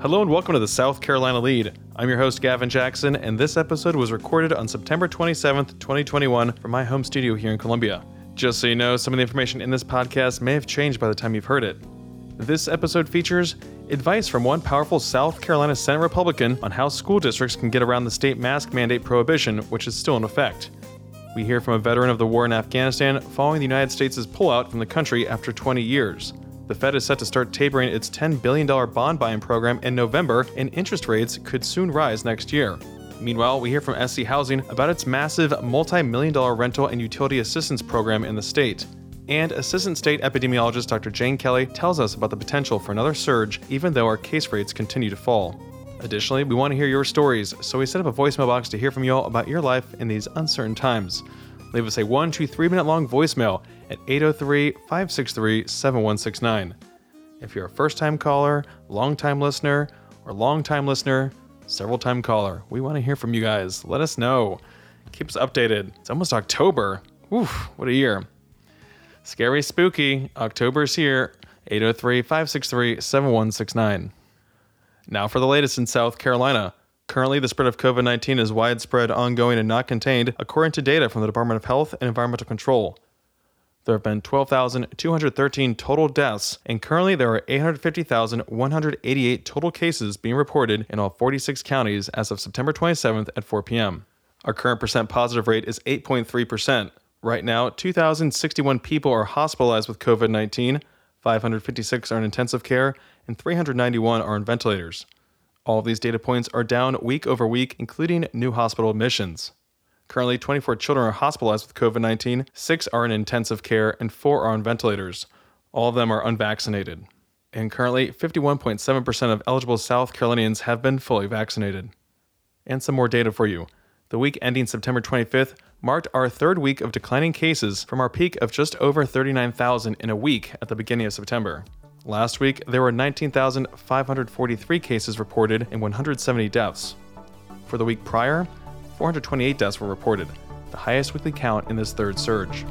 Hello and welcome to the South Carolina Lead. I'm your host, Gavin Jackson, and this episode was recorded on September 27th, 2021, from my home studio here in Columbia. Just so you know, some of the information in this podcast may have changed by the time you've heard it. This episode features advice from one powerful South Carolina Senate Republican on how school districts can get around the state mask mandate prohibition, which is still in effect. We hear from a veteran of the war in Afghanistan following the United States' pullout from the country after 20 years. The Fed is set to start tapering its $10 billion bond buying program in November, and interest rates could soon rise next year. Meanwhile, we hear from SC Housing about its massive multi million dollar rental and utility assistance program in the state. And Assistant State Epidemiologist Dr. Jane Kelly tells us about the potential for another surge, even though our case rates continue to fall. Additionally, we want to hear your stories, so we set up a voicemail box to hear from you all about your life in these uncertain times. Leave us a one, two, three minute long voicemail at 803 563 7169. If you're a first time caller, long time listener, or long time listener, several time caller, we want to hear from you guys. Let us know. Keep us updated. It's almost October. Oof, what a year. Scary spooky. October's here. 803 563 7169. Now for the latest in South Carolina. Currently, the spread of COVID 19 is widespread, ongoing, and not contained, according to data from the Department of Health and Environmental Control. There have been 12,213 total deaths, and currently there are 850,188 total cases being reported in all 46 counties as of September 27th at 4 p.m. Our current percent positive rate is 8.3%. Right now, 2,061 people are hospitalized with COVID 19, 556 are in intensive care, and 391 are on ventilators. All of these data points are down week over week, including new hospital admissions. Currently, 24 children are hospitalized with COVID 19, 6 are in intensive care, and 4 are on ventilators. All of them are unvaccinated. And currently, 51.7% of eligible South Carolinians have been fully vaccinated. And some more data for you. The week ending September 25th marked our third week of declining cases from our peak of just over 39,000 in a week at the beginning of September. Last week, there were 19,543 cases reported and 170 deaths. For the week prior, 428 deaths were reported, the highest weekly count in this third surge.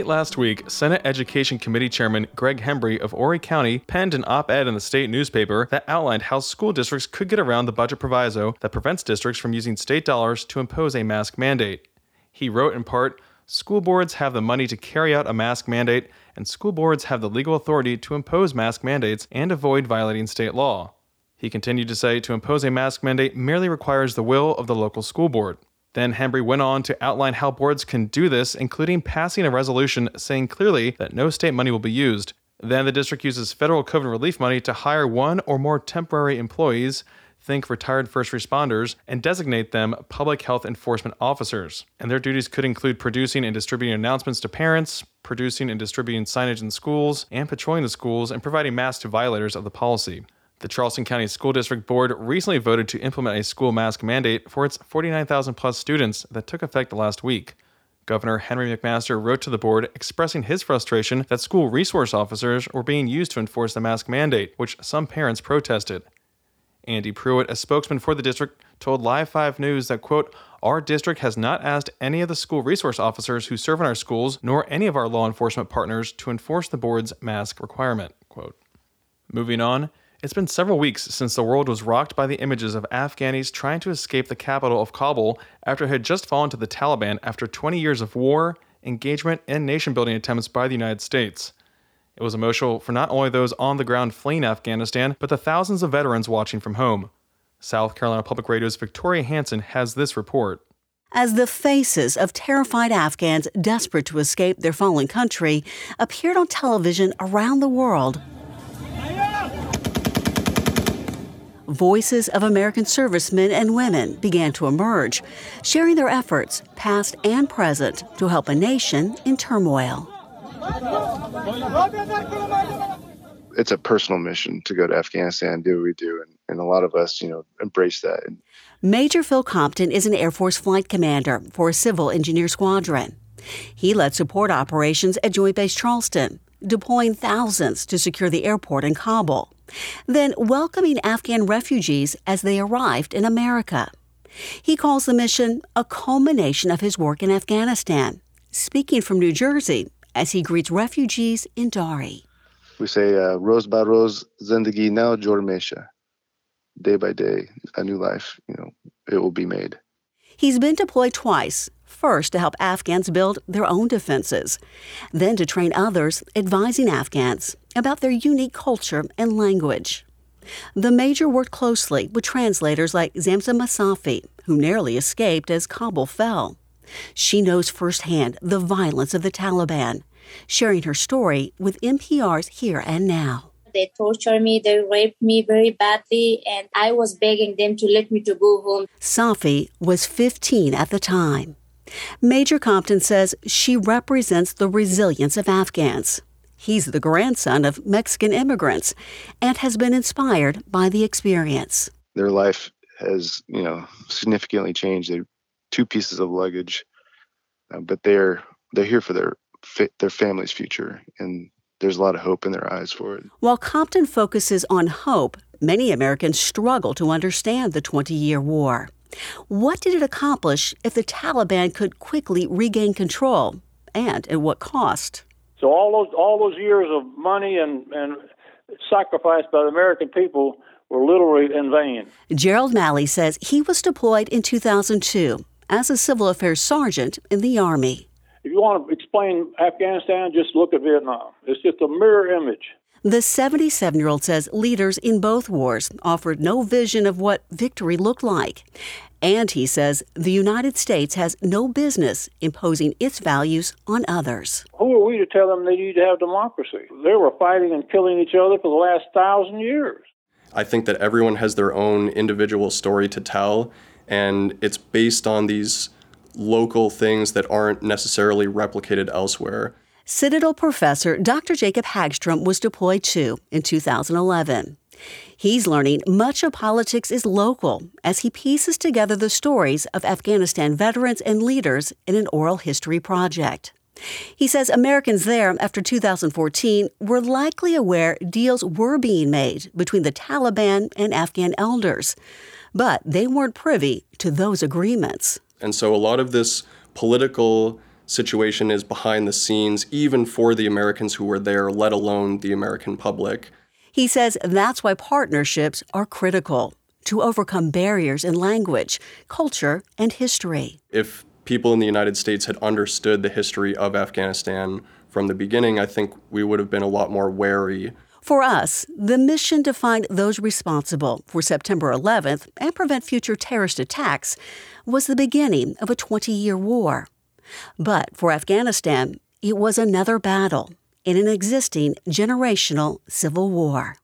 Late last week, Senate Education Committee Chairman Greg Hembree of Horry County penned an op ed in the state newspaper that outlined how school districts could get around the budget proviso that prevents districts from using state dollars to impose a mask mandate. He wrote in part School boards have the money to carry out a mask mandate, and school boards have the legal authority to impose mask mandates and avoid violating state law. He continued to say to impose a mask mandate merely requires the will of the local school board. Then Hembree went on to outline how boards can do this, including passing a resolution saying clearly that no state money will be used. Then the district uses federal COVID relief money to hire one or more temporary employees, think retired first responders, and designate them public health enforcement officers. And their duties could include producing and distributing announcements to parents, producing and distributing signage in schools, and patrolling the schools and providing masks to violators of the policy. The Charleston County School District Board recently voted to implement a school mask mandate for its 49,000 plus students that took effect last week. Governor Henry McMaster wrote to the board expressing his frustration that school resource officers were being used to enforce the mask mandate, which some parents protested. Andy Pruitt, a spokesman for the district, told Live 5 News that, quote, our district has not asked any of the school resource officers who serve in our schools, nor any of our law enforcement partners, to enforce the board's mask requirement, quote. Moving on, it's been several weeks since the world was rocked by the images of Afghanis trying to escape the capital of Kabul after it had just fallen to the Taliban after 20 years of war, engagement, and nation building attempts by the United States. It was emotional for not only those on the ground fleeing Afghanistan, but the thousands of veterans watching from home. South Carolina Public Radio's Victoria Hansen has this report. As the faces of terrified Afghans desperate to escape their fallen country appeared on television around the world, voices of American servicemen and women began to emerge, sharing their efforts, past and present, to help a nation in turmoil. It's a personal mission to go to Afghanistan do what we do, and, and a lot of us, you know, embrace that. Major Phil Compton is an Air Force flight commander for a civil engineer squadron. He led support operations at Joint Base Charleston, deploying thousands to secure the airport in Kabul, then welcoming Afghan refugees as they arrived in America. He calls the mission a culmination of his work in Afghanistan, speaking from New Jersey as he greets refugees in Dari. We say, uh, Rose by Rose, Zindagi now, Jormesha. Day by day, a new life, you know, it will be made. He's been deployed twice, first to help Afghans build their own defenses, then to train others, advising Afghans about their unique culture and language. The major worked closely with translators like Zamza Masafi, who narrowly escaped as Kabul fell. She knows firsthand the violence of the Taliban, sharing her story with NPR's Here and Now. They tortured me, they raped me very badly, and I was begging them to let me to go home. Safi was 15 at the time. Major Compton says she represents the resilience of Afghans. He's the grandson of Mexican immigrants and has been inspired by the experience. Their life has, you know, significantly changed. They're two pieces of luggage, uh, but they're they're here for their their family's future, and there's a lot of hope in their eyes for it. While Compton focuses on hope, many Americans struggle to understand the 20 year war. What did it accomplish if the Taliban could quickly regain control, and at what cost? So all those all those years of money and, and sacrifice by the American people were literally in vain. Gerald Malley says he was deployed in 2002 as a civil affairs sergeant in the Army. If you want to explain Afghanistan, just look at Vietnam. It's just a mirror image. The 77 year old says leaders in both wars offered no vision of what victory looked like. And he says the United States has no business imposing its values on others. Who are we to tell them they need to have democracy? They were fighting and killing each other for the last thousand years. I think that everyone has their own individual story to tell, and it's based on these local things that aren't necessarily replicated elsewhere. Citadel professor Dr. Jacob Hagstrom was deployed too in 2011. He's learning much of politics is local as he pieces together the stories of Afghanistan veterans and leaders in an oral history project. He says Americans there after 2014 were likely aware deals were being made between the Taliban and Afghan elders, but they weren't privy to those agreements. And so a lot of this political situation is behind the scenes, even for the Americans who were there, let alone the American public. He says that's why partnerships are critical to overcome barriers in language, culture, and history. If people in the United States had understood the history of Afghanistan from the beginning, I think we would have been a lot more wary. For us, the mission to find those responsible for September 11th and prevent future terrorist attacks was the beginning of a 20 year war. But for Afghanistan, it was another battle in an existing generational civil war.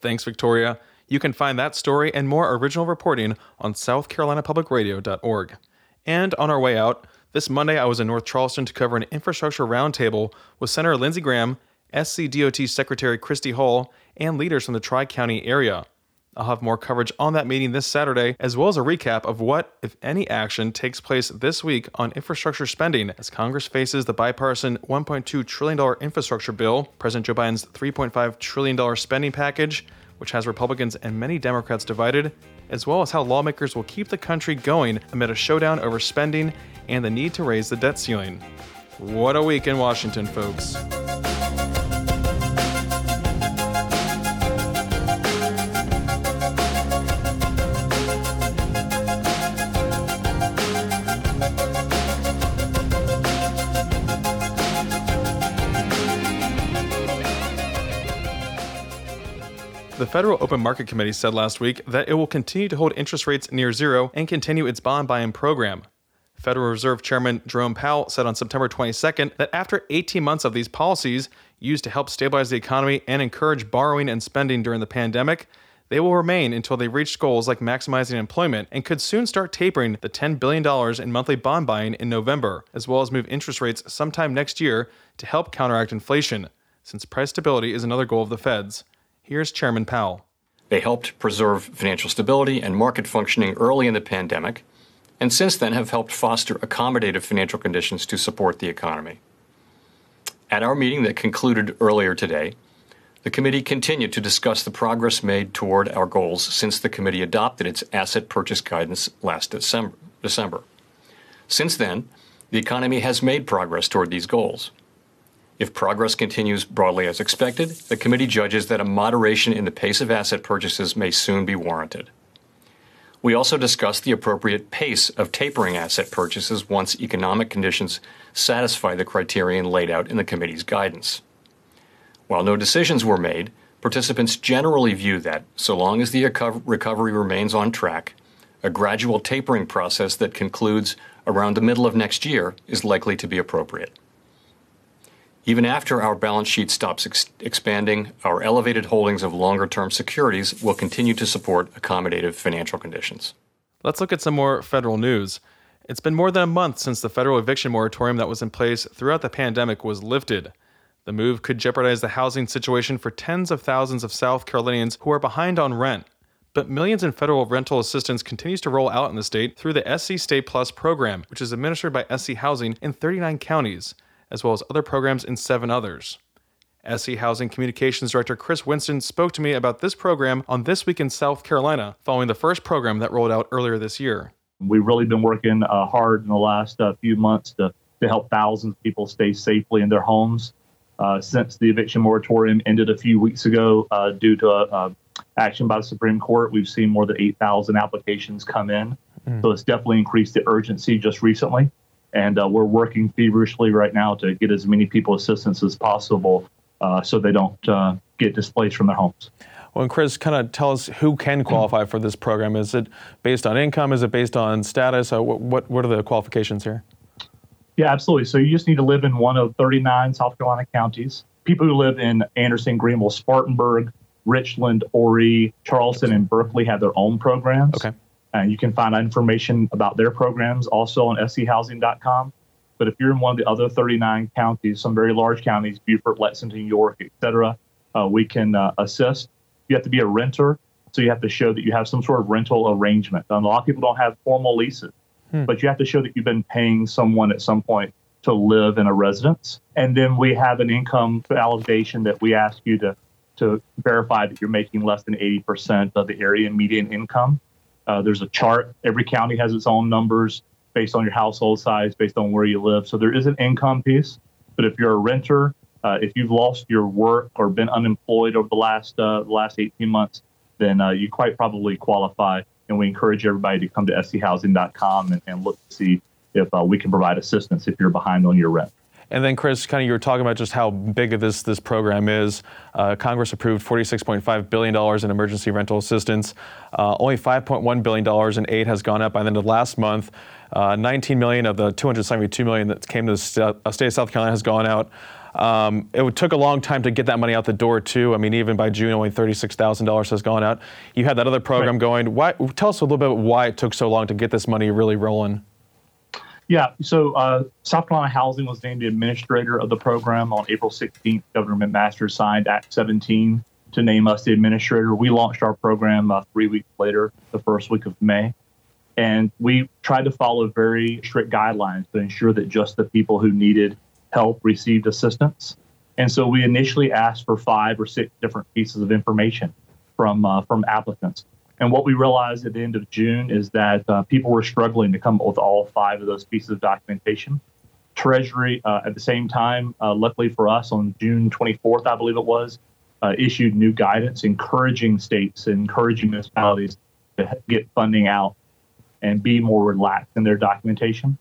Thanks, Victoria. You can find that story and more original reporting on southcarolinapublicradio.org. And on our way out, this Monday I was in North Charleston to cover an infrastructure roundtable with Senator Lindsey Graham, SCDOT Secretary Christy Hall, and leaders from the Tri County area. I'll have more coverage on that meeting this Saturday, as well as a recap of what, if any, action takes place this week on infrastructure spending as Congress faces the bipartisan $1.2 trillion infrastructure bill, President Joe Biden's $3.5 trillion spending package, which has Republicans and many Democrats divided, as well as how lawmakers will keep the country going amid a showdown over spending and the need to raise the debt ceiling. What a week in Washington, folks. Federal Open Market Committee said last week that it will continue to hold interest rates near zero and continue its bond buying program. Federal Reserve Chairman Jerome Powell said on September 22nd that after 18 months of these policies used to help stabilize the economy and encourage borrowing and spending during the pandemic, they will remain until they reach goals like maximizing employment and could soon start tapering the $10 billion in monthly bond buying in November, as well as move interest rates sometime next year to help counteract inflation, since price stability is another goal of the Fed's. Here's Chairman Powell. They helped preserve financial stability and market functioning early in the pandemic. and since then have helped foster accommodative financial conditions to support the economy. At our meeting that concluded earlier today, the committee continued to discuss the progress made toward our goals since the committee adopted its asset purchase guidance last December. Since then, the economy has made progress toward these goals. If progress continues broadly as expected, the committee judges that a moderation in the pace of asset purchases may soon be warranted. We also discussed the appropriate pace of tapering asset purchases once economic conditions satisfy the criterion laid out in the committee's guidance. While no decisions were made, participants generally view that, so long as the recovery remains on track, a gradual tapering process that concludes around the middle of next year is likely to be appropriate. Even after our balance sheet stops ex- expanding, our elevated holdings of longer term securities will continue to support accommodative financial conditions. Let's look at some more federal news. It's been more than a month since the federal eviction moratorium that was in place throughout the pandemic was lifted. The move could jeopardize the housing situation for tens of thousands of South Carolinians who are behind on rent. But millions in federal rental assistance continues to roll out in the state through the SC Stay Plus program, which is administered by SC Housing in 39 counties, as well as other programs in seven others. SC Housing Communications Director Chris Winston spoke to me about this program on This Week in South Carolina, following the first program that rolled out earlier this year. We've really been working uh, hard in the last uh, few months to, to help thousands of people stay safely in their homes. Uh, since the eviction moratorium ended a few weeks ago uh, due to a, a, action by the Supreme Court, we've seen more than 8,000 applications come in. Mm. So it's definitely increased the urgency just recently. And uh, we're working feverishly right now to get as many people assistance as possible uh, so they don't uh, get displaced from their homes. Well, and Chris, kind of tell us who can qualify for this program. Is it based on income? Is it based on status? what, what, what are the qualifications here? Yeah, absolutely. So you just need to live in one of 39 South Carolina counties. People who live in Anderson, Greenville, Spartanburg, Richland, Horry, Charleston, and Berkeley have their own programs. Okay. And you can find information about their programs also on schousing.com. But if you're in one of the other 39 counties, some very large counties, Beaufort, Lexington, York, et cetera, uh, we can uh, assist. You have to be a renter, so you have to show that you have some sort of rental arrangement. Um, a lot of people don't have formal leases. Hmm. But you have to show that you've been paying someone at some point to live in a residence. And then we have an income validation that we ask you to, to verify that you're making less than 80% of the area median income. Uh, there's a chart. Every county has its own numbers based on your household size, based on where you live. So there is an income piece. But if you're a renter, uh, if you've lost your work or been unemployed over the last uh, the last 18 months, then uh, you quite probably qualify and we encourage everybody to come to schousing.com and, and look to see if uh, we can provide assistance if you're behind on your rent. And then, Chris, kind of you were talking about just how big of this this program is. Uh, Congress approved 46.5 billion dollars in emergency rental assistance. Uh, only 5.1 billion dollars in aid has gone up by the end of last month. Uh, 19 million of the 272 million that came to the st- uh, state of South Carolina has gone out. Um, it took a long time to get that money out the door too. I mean, even by June, only thirty-six thousand dollars has gone out. You had that other program right. going. Why? Tell us a little bit why it took so long to get this money really rolling. Yeah, so uh, South Carolina Housing was named the administrator of the program on April 16th. Governor McMaster signed Act 17 to name us the administrator. We launched our program uh, three weeks later, the first week of May. And we tried to follow very strict guidelines to ensure that just the people who needed help received assistance. And so we initially asked for five or six different pieces of information from uh, from applicants. And what we realized at the end of June is that uh, people were struggling to come up with all five of those pieces of documentation. Treasury, uh, at the same time, uh, luckily for us, on June 24th, I believe it was, uh, issued new guidance encouraging states, and encouraging municipalities to get funding out and be more relaxed in their documentation.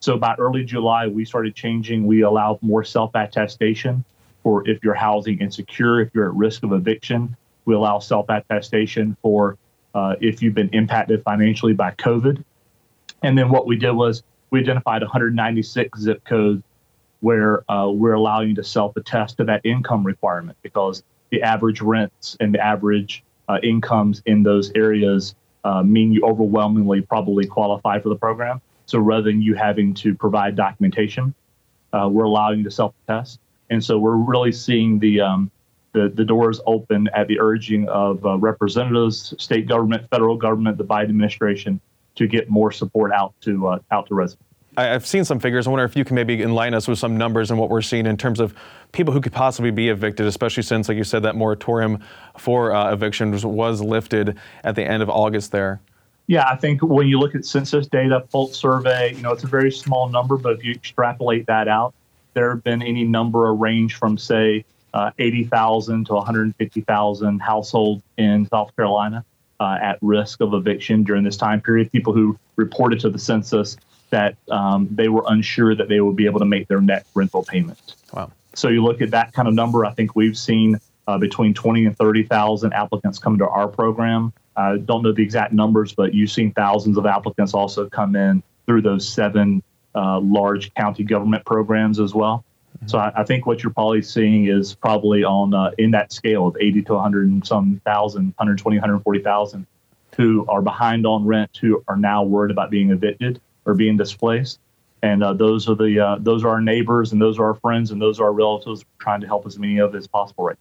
So by early July, we started changing. We allow more self attestation for if you're housing insecure, if you're at risk of eviction. We allow self attestation for uh, if you've been impacted financially by COVID. And then what we did was we identified 196 zip codes where uh, we're allowing you to self attest to that income requirement because the average rents and the average uh, incomes in those areas uh, mean you overwhelmingly probably qualify for the program. So rather than you having to provide documentation, uh, we're allowing you to self-test. And so we're really seeing the um, the, the doors open at the urging of uh, representatives, state government, federal government, the Biden administration, to get more support out to uh, out to residents. I've seen some figures. I wonder if you can maybe enlighten us with some numbers and what we're seeing in terms of people who could possibly be evicted, especially since, like you said, that moratorium for uh, evictions was lifted at the end of August there. Yeah, I think when you look at census data, Pulse survey, you know, it's a very small number, but if you extrapolate that out, there have been any number of range from, say, uh, 80,000 to 150,000 households in South Carolina uh, at risk of eviction during this time period. People who reported to the census that um, they were unsure that they would be able to make their net rental payment. Wow. So you look at that kind of number. I think we've seen uh, between 20 and 30,000 applicants come to our program. I don't know the exact numbers, but you've seen thousands of applicants also come in through those seven uh, large county government programs as well. So I, I, think what you're probably seeing is probably on uh, in that scale of 80 to 100 and some thousand, 120, 140,000 who are behind on rent, who are now worried about being evicted or being displaced. And uh, those are the uh, those are our neighbors, and those are our friends, and those are our relatives. Trying to help as many of as possible right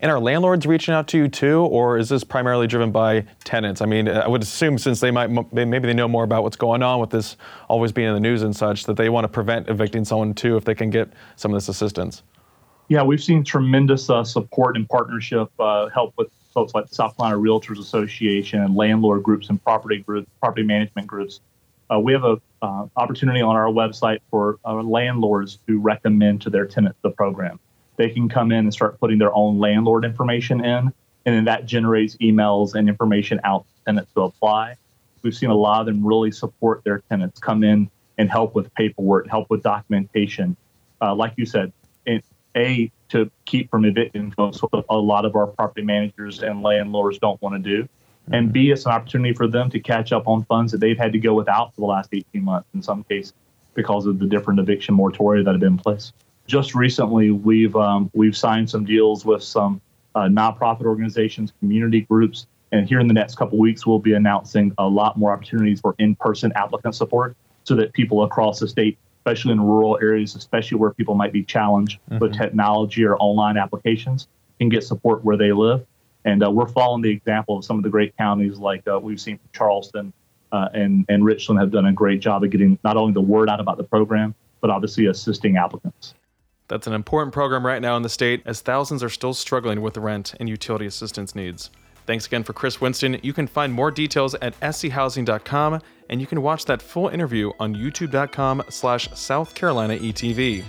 and are landlords reaching out to you too, or is this primarily driven by tenants? I mean, I would assume since they might maybe they know more about what's going on with this always being in the news and such that they want to prevent evicting someone too if they can get some of this assistance. Yeah, we've seen tremendous uh, support and partnership uh, help with folks like the South Carolina Realtors Association and landlord groups and property groups, property management groups. Uh, we have an uh, opportunity on our website for uh, landlords to recommend to their tenants the program they can come in and start putting their own landlord information in, and then that generates emails and information out to tenants to apply. We've seen a lot of them really support their tenants, come in and help with paperwork, help with documentation. Uh, like you said, a to keep from evicting folks, what a lot of our property managers and landlords don't want to do, and B, it's an opportunity for them to catch up on funds that they've had to go without for the last 18 months in some cases because of the different eviction moratoria that have been in place just recently we've um, we've signed some deals with some uh, nonprofit organizations, community groups, and here in the next couple weeks we'll be announcing a lot more opportunities for in-person applicant support, so that people across the state, especially in rural areas, especially where people might be challenged mm-hmm. with technology or online applications, can get support where they live. And uh, we're following the example of some of the great counties like uh, we've seen from Charleston uh, and and Richland have done a great job of getting not only the word out about the program, but obviously assisting applicants. That's an important program right now in the state as thousands are still struggling with rent and utility assistance needs. Thanks again for Chris Winston. You can find more details at schousing.com and you can watch that full interview on youtube.com slash South Carolina ETV.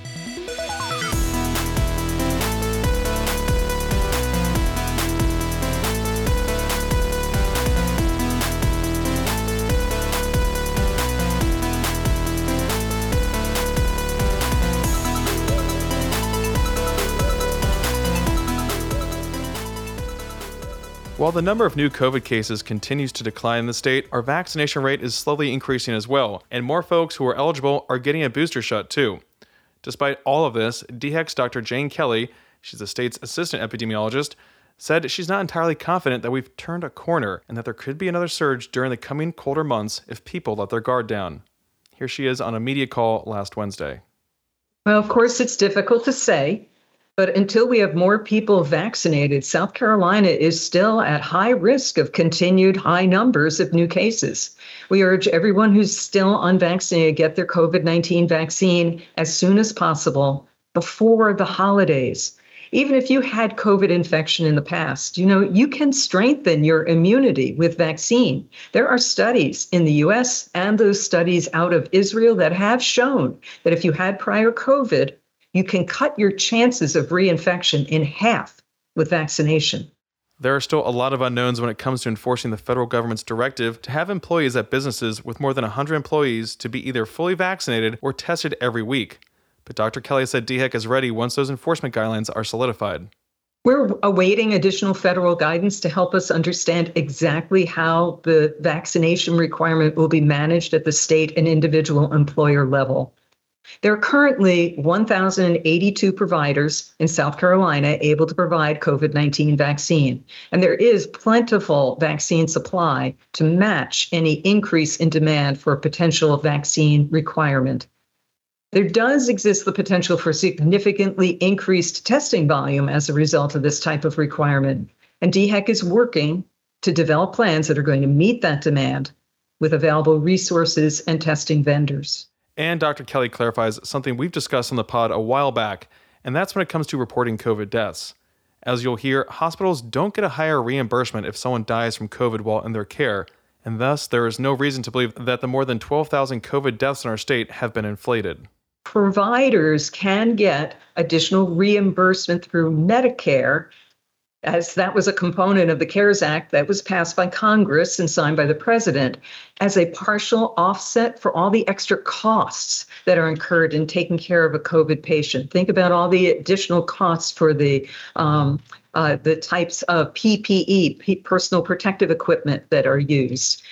The number of new COVID cases continues to decline in the state, our vaccination rate is slowly increasing as well, and more folks who are eligible are getting a booster shot too. Despite all of this, DHEC's Dr. Jane Kelly, she's the state's assistant epidemiologist, said she's not entirely confident that we've turned a corner and that there could be another surge during the coming colder months if people let their guard down. Here she is on a media call last Wednesday. Well, of course, it's difficult to say. But until we have more people vaccinated, South Carolina is still at high risk of continued high numbers of new cases. We urge everyone who's still unvaccinated get their COVID 19 vaccine as soon as possible before the holidays. Even if you had COVID infection in the past, you know, you can strengthen your immunity with vaccine. There are studies in the US and those studies out of Israel that have shown that if you had prior COVID, you can cut your chances of reinfection in half with vaccination. There are still a lot of unknowns when it comes to enforcing the federal government's directive to have employees at businesses with more than 100 employees to be either fully vaccinated or tested every week. But Dr. Kelly said DHEC is ready once those enforcement guidelines are solidified. We're awaiting additional federal guidance to help us understand exactly how the vaccination requirement will be managed at the state and individual employer level. There are currently 1,082 providers in South Carolina able to provide COVID 19 vaccine, and there is plentiful vaccine supply to match any increase in demand for a potential vaccine requirement. There does exist the potential for significantly increased testing volume as a result of this type of requirement, and DHEC is working to develop plans that are going to meet that demand with available resources and testing vendors. And Dr. Kelly clarifies something we've discussed on the pod a while back, and that's when it comes to reporting COVID deaths. As you'll hear, hospitals don't get a higher reimbursement if someone dies from COVID while in their care, and thus there is no reason to believe that the more than 12,000 COVID deaths in our state have been inflated. Providers can get additional reimbursement through Medicare as that was a component of the CARES Act that was passed by Congress and signed by the president as a partial offset for all the extra costs that are incurred in taking care of a COVID patient. Think about all the additional costs for the um, uh, the types of PPE, personal protective equipment that are used.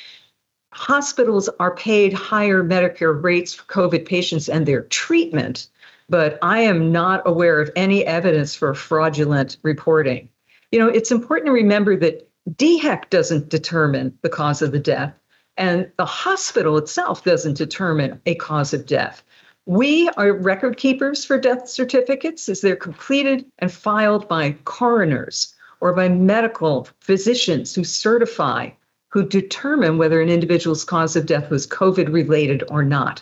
Hospitals are paid higher Medicare rates for COVID patients and their treatment, but I am not aware of any evidence for fraudulent reporting. You know, it's important to remember that DHEC doesn't determine the cause of the death, and the hospital itself doesn't determine a cause of death. We are record keepers for death certificates as they're completed and filed by coroners or by medical physicians who certify, who determine whether an individual's cause of death was COVID related or not.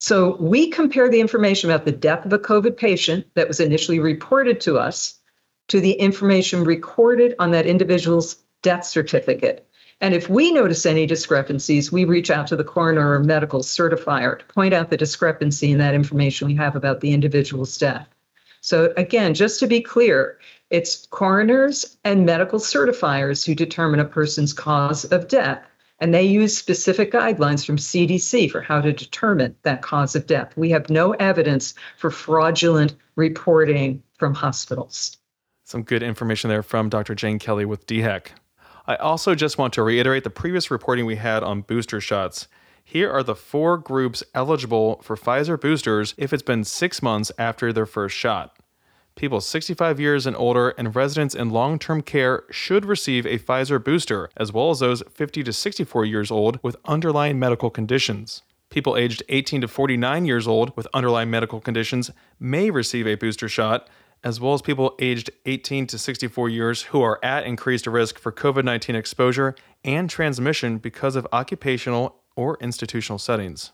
So we compare the information about the death of a COVID patient that was initially reported to us to the information recorded on that individual's death certificate. And if we notice any discrepancies, we reach out to the coroner or medical certifier to point out the discrepancy in that information we have about the individual's death. So, again, just to be clear, it's coroners and medical certifiers who determine a person's cause of death. And they use specific guidelines from CDC for how to determine that cause of death. We have no evidence for fraudulent reporting from hospitals. Some good information there from Dr. Jane Kelly with DHEC. I also just want to reiterate the previous reporting we had on booster shots. Here are the four groups eligible for Pfizer boosters if it's been six months after their first shot. People 65 years and older and residents in long term care should receive a Pfizer booster, as well as those 50 to 64 years old with underlying medical conditions. People aged 18 to 49 years old with underlying medical conditions may receive a booster shot, as well as people aged 18 to 64 years who are at increased risk for COVID 19 exposure and transmission because of occupational or institutional settings.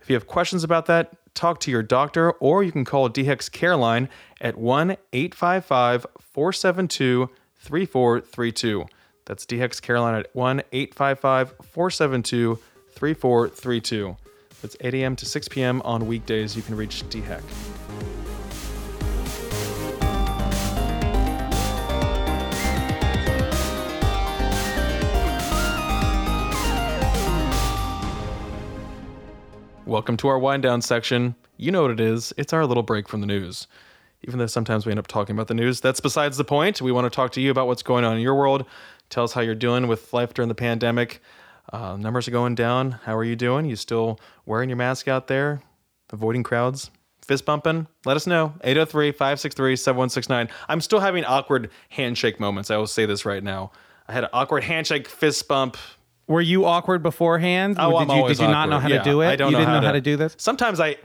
If you have questions about that, talk to your doctor or you can call DHEC's Care Line at 1 855 472 3432. That's DHEC's Care Line at 1 855 472 3432. That's 8 a.m. to 6 p.m. on weekdays. You can reach DHEC. Welcome to our wind down section. You know what it is. It's our little break from the news. Even though sometimes we end up talking about the news, that's besides the point. We want to talk to you about what's going on in your world. Tell us how you're doing with life during the pandemic. Uh, numbers are going down. How are you doing? You still wearing your mask out there? Avoiding crowds? Fist bumping? Let us know. 803 563 7169. I'm still having awkward handshake moments. I will say this right now. I had an awkward handshake fist bump were you awkward beforehand? Oh, did I'm you, did you not know how yeah, to do it? I don't you know didn't how know to, how to do this? Sometimes I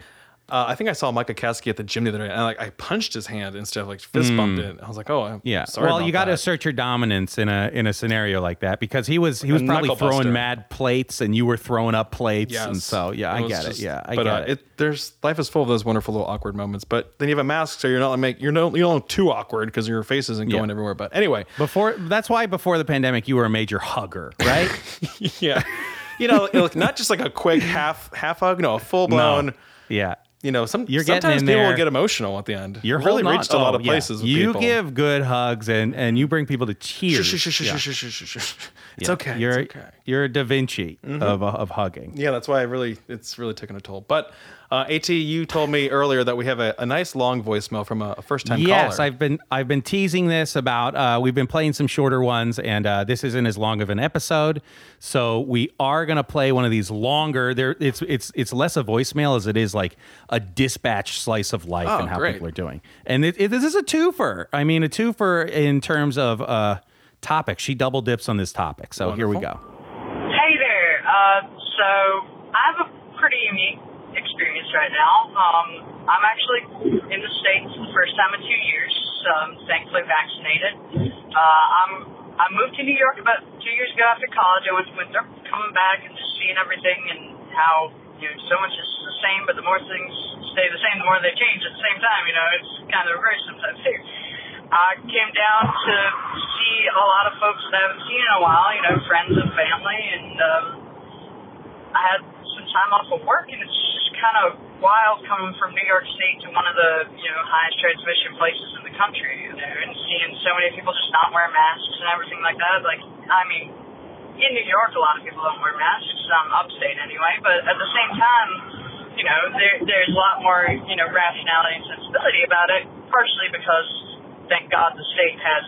uh, I think I saw Micah Caskey at the gym the other day, and I, like I punched his hand instead of like fist bumped it. I was like, oh, I'm yeah. Sorry well, you got to assert your dominance in a in a scenario like that because he was he was A probably knuckle buster. throwing mad plates and you were throwing up plates, Yes. and so yeah, I get just- it. Yeah, I but get uh, it. There's life is full of those wonderful little awkward moments, but then you have a mask, so you're not like make you're no you don't look too awkward because your face isn't Yeah. going everywhere. But anyway, Before that's why before the pandemic you were a major hugger, right? yeah, you know, look, not just like a quick half half hug, no, a full blown. No. Yeah. You know, some You're getting sometimes in people there. will get emotional at the end. You're really holding on- reached a lot oh, of yeah. places. With You people. give good hugs and and you bring people to tears. Yeah. It's Yeah. okay. You're it's okay. you're a Da Vinci Mhm. of of hugging. Yeah, that's why I really it's really taken a toll. But uh, At, you told me earlier that we have a, a nice long voicemail from a, a first time caller. yes, caller. I've been I've been teasing this about. Uh, we've been playing some shorter ones, and uh, this isn't as long of an episode, so we are gonna play one of these longer. There, it's it's it's less a voicemail as it is like a dispatch slice of life Oh, and how great. people are doing. And it, it, this is a twofer. I mean, a twofer in terms of uh, topic. She double dips on this topic. So here we go. Hey there. Uh, so I have a pretty unique experience right now. Um, I'm actually in the states for the first time in two years. Um, thankfully vaccinated. Uh, I'm I moved to New York about two years ago after college, I went to Winthrop, coming back and just seeing everything and how you know so much is the same, but the more things stay the same, the more they change at the same time. You know, it's kind of reverse sometimes too. I came down to see a lot of folks that I haven't seen in a while, you know, friends and family, and um, I had some time off of work, and it's just kind of wild coming from New York State to one of the you know highest transmission places in the country, you know, and seeing so many people just not wearing masks and everything like that. Like, I mean, in New York, a lot of people don't wear masks, um, upstate anyway, but at the same time, you know, there, there's a lot more, you know, rationality and sensibility about it, partially because, thank God, the state has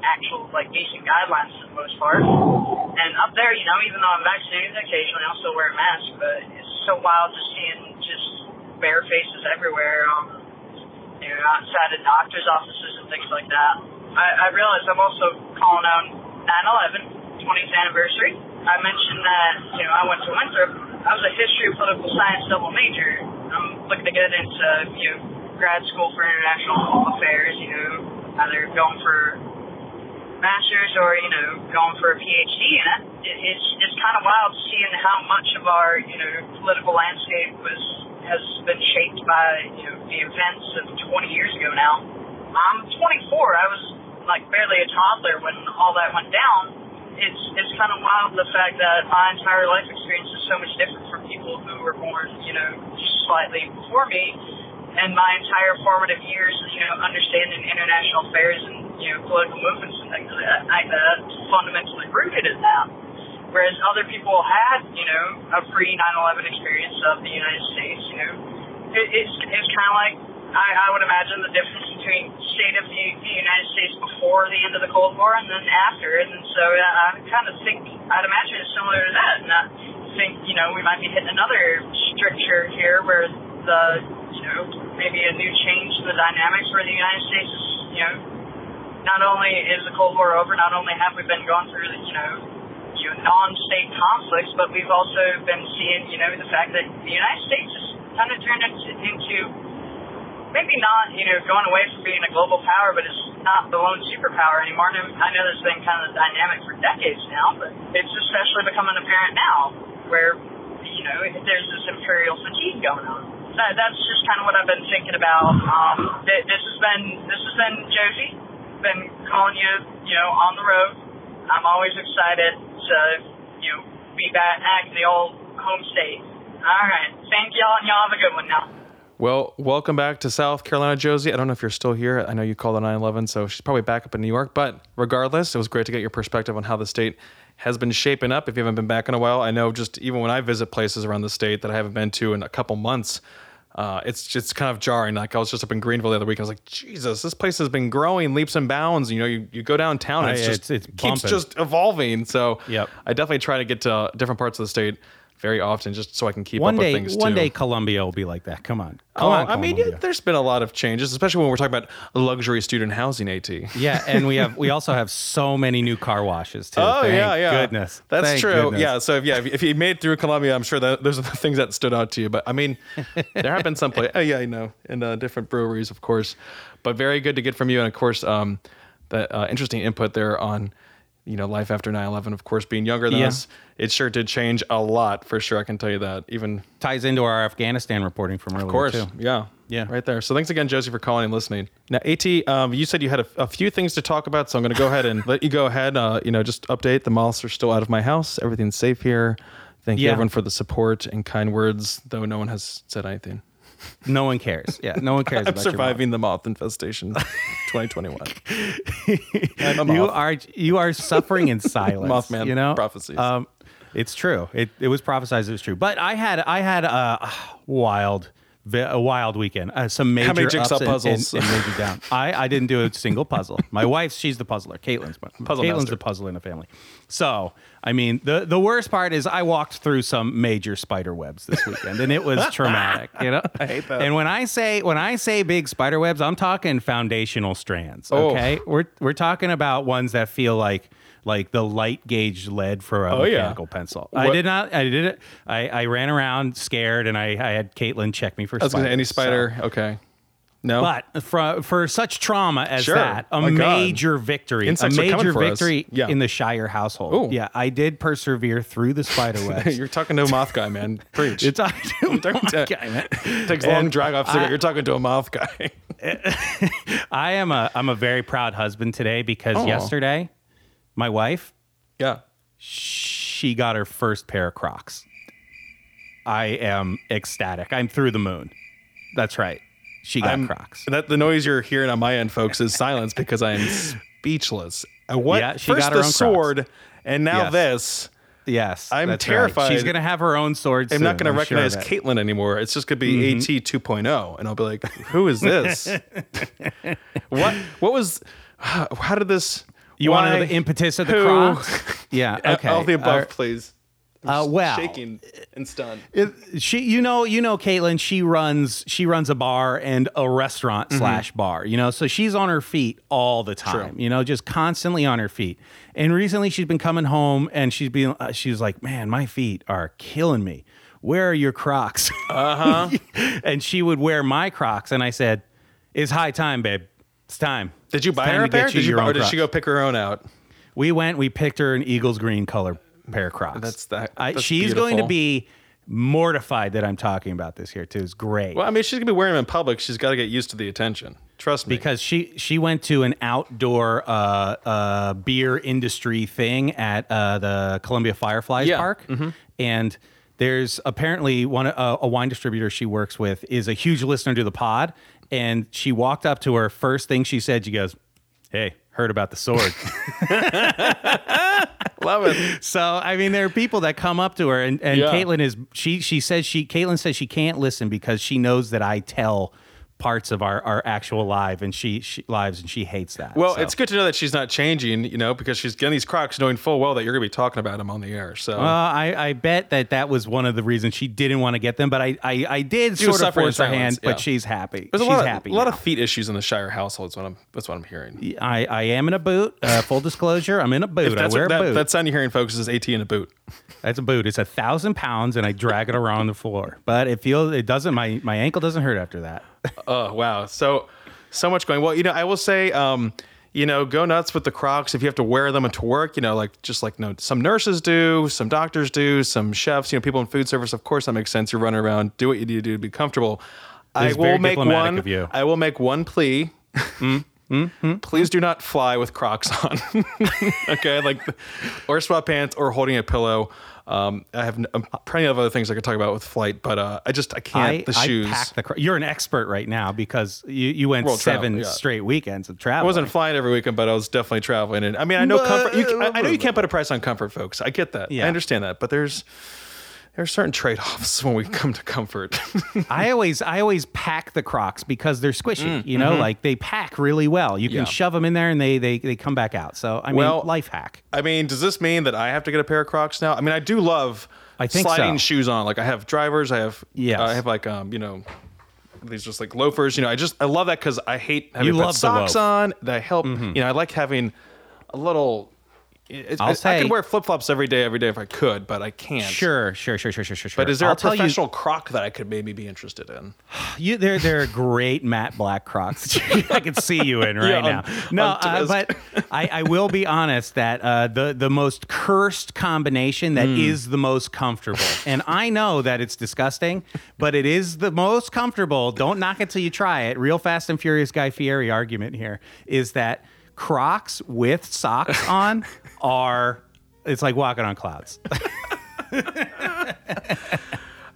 actual, like, decent guidelines for the most part. And up there, you know, even though I'm vaccinated occasionally, I'll still wear a mask, but it's so wild just seeing just bare faces everywhere, um, you know, outside of doctor's offices and things like that. I, I realize I'm also calling on 9/11 20th anniversary. I mentioned that you know I went to Winthrop. I was a history of political science double major. I'm looking to get into you know grad school for international affairs. You know, either going for masters or you know going for a PhD in it. it it's it's kind of wild seeing how much of our you know political landscape was has been shaped by you know the events of 20 years ago now. I'm 24. I was like barely a toddler when all that went down. It's it's kind of wild the fact that my entire life experience is so much different from people who were born you know slightly before me, and my entire formative years you know understanding international affairs and you know political movements and things like that, like that uh, fundamentally rooted in that. Whereas other people had, you know, a pre 9/11 experience of the United States, you know, it, it's it's kind of like I, I would imagine the difference between state of the, United States before the end of the Cold War and then after, and so I kind of think I'd imagine it's similar to that, and I think you know we might be hitting another stricture here where the you know maybe a new change in the dynamics where the United States is you know not only is the Cold War over, not only have we been going through you know you know, non-state conflicts, but we've also been seeing, you know, the fact that the United States has kind of turned into, into maybe not, you know, going away from being a global power, but it's not the lone superpower anymore. And I know there's been kind of the dynamic for decades now, but it's especially becoming apparent now, where, you know, there's this imperial fatigue going on. That, that's just kind of what I've been thinking about. Um, th- this has been this has been Josie. Been calling you, you know, on the road. I'm always excited to, you know, be back in the old home state. All right. Thank y'all, and y'all have a good one now. Well, welcome back to South Carolina, Josie. I don't know if you're still here. I know you called on 9 11, so she's probably back up in New York. But regardless, it was great to get your perspective on how the state has been shaping up. If you haven't been back in a while, I know just even when I visit places around the state that I haven't been to in a couple months, uh, it's just kind of jarring. Like I was just up in Greenville the other week. I was like, Jesus, this place has been growing leaps and bounds. You know, you, you go downtown, and it's yeah, just it's- it's keeps bumping. just evolving. So Yep. I definitely try to get to different parts of the state very often, just so I can keep one up day, with things one too. day, Columbia will be like that. Come on, come Oh, on. I mean, yeah, there's been a lot of changes, especially when we're talking about luxury student housing. At yeah, and we have we also have so many new car washes too. Oh Thank yeah, yeah. Goodness, that's Thank true. goodness. Yeah. So if, yeah, if, if you made it through Columbia, I'm sure that those are the things that stood out to you. But I mean, there have been some places. Oh yeah, I know, in uh, different breweries, of course. But very good to get from you, and of course, um, that uh, interesting input there on. You know, life after 9/11, of course, being younger than Yeah. us, it sure did change a lot for sure. I can tell you that. Even ties into our Afghanistan reporting from earlier of course, too. yeah, Yeah. right there. So thanks again, Josie, for calling and listening. Now, At, um, you said you had a, a few things to talk about, so I'm going to go ahead and let you go ahead. Uh, you know, just update. The moths are still out of my house. Everything's safe here. Thank you everyone for the support and kind words, though no one has said anything. No one cares. Yeah, no one cares. I'm surviving the moth infestation, 2021. I'm a mom. You are you are suffering in silence. Mothman you know prophecies. Um, it's true. It it was prophesized. It was true. But I had I had a wild. A wild weekend. Uh, some major How many jigsaw ups and- puzzles? and, and major down. I, I didn't do a single puzzle. My wife, she's the puzzler. Caitlin's Puzzle Caitlin's master. the puzzler in the family. So, I mean, the the worst part is I walked through some major spider webs this weekend, and it was traumatic. You know, I hate that. And when I say when I say big spider webs, I'm talking foundational strands. Oh. Okay, we're we're talking about ones that feel like like the light gauge lead for a Oh, yeah. mechanical pencil. I did not. I did it. I, I ran around scared, and I, I had Caitlin check me for. I was spiders. any So- spider. Okay. No? But for for such trauma as Sure. that, a My God. major victory, Insects a major victory Yeah. in the Shire household. Ooh. Yeah, I did persevere through the spider webs. You're talking to a moth guy, man. Preach. You're talking to talking to- guy, man. takes a long And drag off cigarette. I- You're talking to a moth guy. I am a I'm a very proud husband today because Aw. yesterday, my wife, yeah, she got her first pair of Crocs. I am ecstatic. I'm through the moon. That's right. She got I'm- Crocs. That the noise you're hearing on my end, folks, is silence because I am speechless. Uh, What? Yeah, she First got her own own sword, and now Yes. this. Yes, I'm that's right. terrified. She's gonna have her own sword. I'm not going to sure of recognize it. Caitlyn anymore. It's just going to be Mhm. AT 2.0, and I'll be like, "Who is this? what? What was? How did this? You want to know the impetus of the who? Crocs? Yeah. Okay. All the above, please. Uh, well, shaking and stunned. It, she, you know, you know, Caitlin. She runs, she runs a bar and a restaurant Mhm. slash bar. You know, so she's on her feet all the time. You know, just constantly on her feet. And recently, she's been coming home and she's been, uh, she's like, man, my feet are killing me. Where are your Crocs? Uh huh. and she would wear my Crocs, and I said, "It's high time, babe. It's time." Did you buy her a pair? Did you buy, or did she go pick her own out? We went. We picked her an Eagles green color pair of Crocs. That's that. I, that's she's going to be mortified that I'm talking about this here too. It's great. Well, I mean, she's gonna be wearing them in public. She's got to get used to the attention. Trust me. because she she went to an outdoor uh, uh, beer industry thing at uh, the Columbia Fireflies Yeah. Park, Mhm. and there's apparently one uh, a wine distributor she works with is a huge listener to the pod, and she walked up to her first thing she said she goes, "Hey, heard about the sword." Love it. So I mean, there are people that come up to her, and, and Yeah. Caitlin is she she says she Caitlin says she can't listen because she knows that I tell parts of our, our actual live and she, she lives and she hates that. Well, So- it's good to know that she's not changing, you know, because she's getting these Crocs knowing full well that you're going to be talking about them on the air. So Well, I, I bet that that was one of the reasons she didn't want to get them, but I I, I did She sort of force her hand. yeah. But she's happy. there's a she's lot, of, happy. a lot now. of feet issues in the Shire household. That's what I'm, that's what I'm hearing. I, I am in a boot. Uh, full disclosure, I'm in a boot. If I that's wear what, a that, boot. that sound you're hearing, folks, is AT in a boot. That's a boot. It's a thousand pounds, and I drag it around the floor. But it feels it doesn't. My my ankle doesn't hurt after that. Oh wow, so so much going. Well, you know, I will say, um, you know, go nuts with the Crocs if you have to wear them to work. You know, like just like you know, some nurses do, some doctors do, some chefs. You know, people in food service. Of course, that makes sense. You're running around, do what you need to do to be comfortable. I will make one. of you. I will make one plea. Please do not fly with Crocs on. okay, like or sweatpants or holding a pillow. Um, I have n- um, plenty of other things I could talk about with flight, but uh, I just I can't. I, the shoes. I the. You're an expert right now because you you went World travel, seven yeah. straight weekends of travel. I wasn't flying every weekend, but I was definitely traveling. And I mean, I know comfort. You, I, I know you can't put a price on comfort, folks. I get that. Yeah. I understand that. But there's there's certain trade offs when we come to comfort. I always I always pack the Crocs because they're squishy. Mm, you know, mhm. like they pack really well. You can Yeah. shove them in there and they they they come back out. So I mean, life hack. I mean, does this mean that I have to get a pair of Crocs now? I mean, I do love I think sliding so. shoes on. Like I have drivers. I have Yes. I have like um you know these just like loafers. You know, I just I love that because I hate having You put socks on. That help. You know, I like having a little. It, I'll I, I could wear flip flops every day, every day if I could, but I can't. Sure, sure, sure, sure, sure, sure. But is there I'll a tell you- professional croc that I could maybe be interested in? You, they're they're great matte black Crocs. I can see you in right Yeah, on- now. No, on uh, but I, I will be honest that uh, the the most cursed combination that is Hmm. the most comfortable, and I know that it's disgusting, but it is the most comfortable. Don't knock it till you try it. Real Fast and Furious Guy Fieri argument here is that Crocs with socks on are it's like walking on clouds.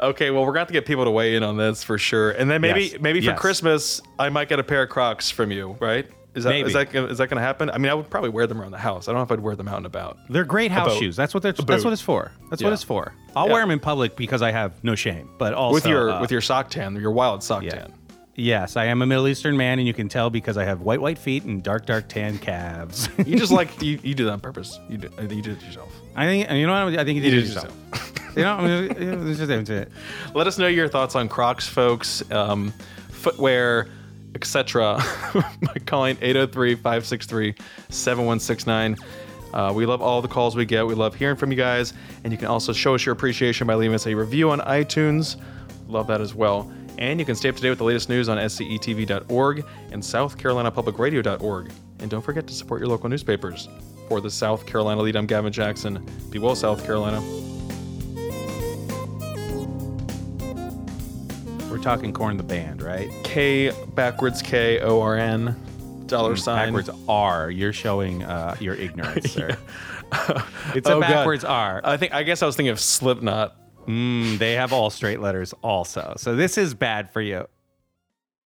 Okay, well, we're going to have to get people to weigh in on this for sure. And then maybe Yes. maybe for Yes. Christmas, I might get a pair of Crocs from you, right? Is that is that is that going to happen? I mean, I would probably wear them around the house. I don't know if I'd wear them out and about. They're great house shoes. That's what they're, that's what it's for. That's Yeah. what it's for. I'll Yeah. wear them in public because I have no shame. But also with your uh, with your sock tan, your wild sock tan. Yes, I am a Middle Eastern man, and you can tell because I have white white feet and dark dark tan calves. You just like you, you do that on purpose. You do, I think you did it yourself. I think you know what I think you did You it yourself. you know, I mean, you know, it's just into it. Let us know your thoughts on Crocs, folks. Um, footwear, etc. by calling 803-563-7169. Uh, we love all the calls we get. We love hearing from you guys, and you can also show us your appreciation by leaving us a review on iTunes. Love that as well. And you can stay up to date with the latest news on scetv.org and southcarolinapublicradio.org. And don't forget to support your local newspapers. For the South Carolina lead, I'm Gavin Jackson. Be well, South Carolina. We're talking Korn the band, right? K backwards K O R N dollar sign. Backwards R. You're showing uh, your ignorance, sir. It's a Oh, God. backwards R. I think I guess I was thinking of Slipknot. Mm, they have all straight letters also. So this is bad for you.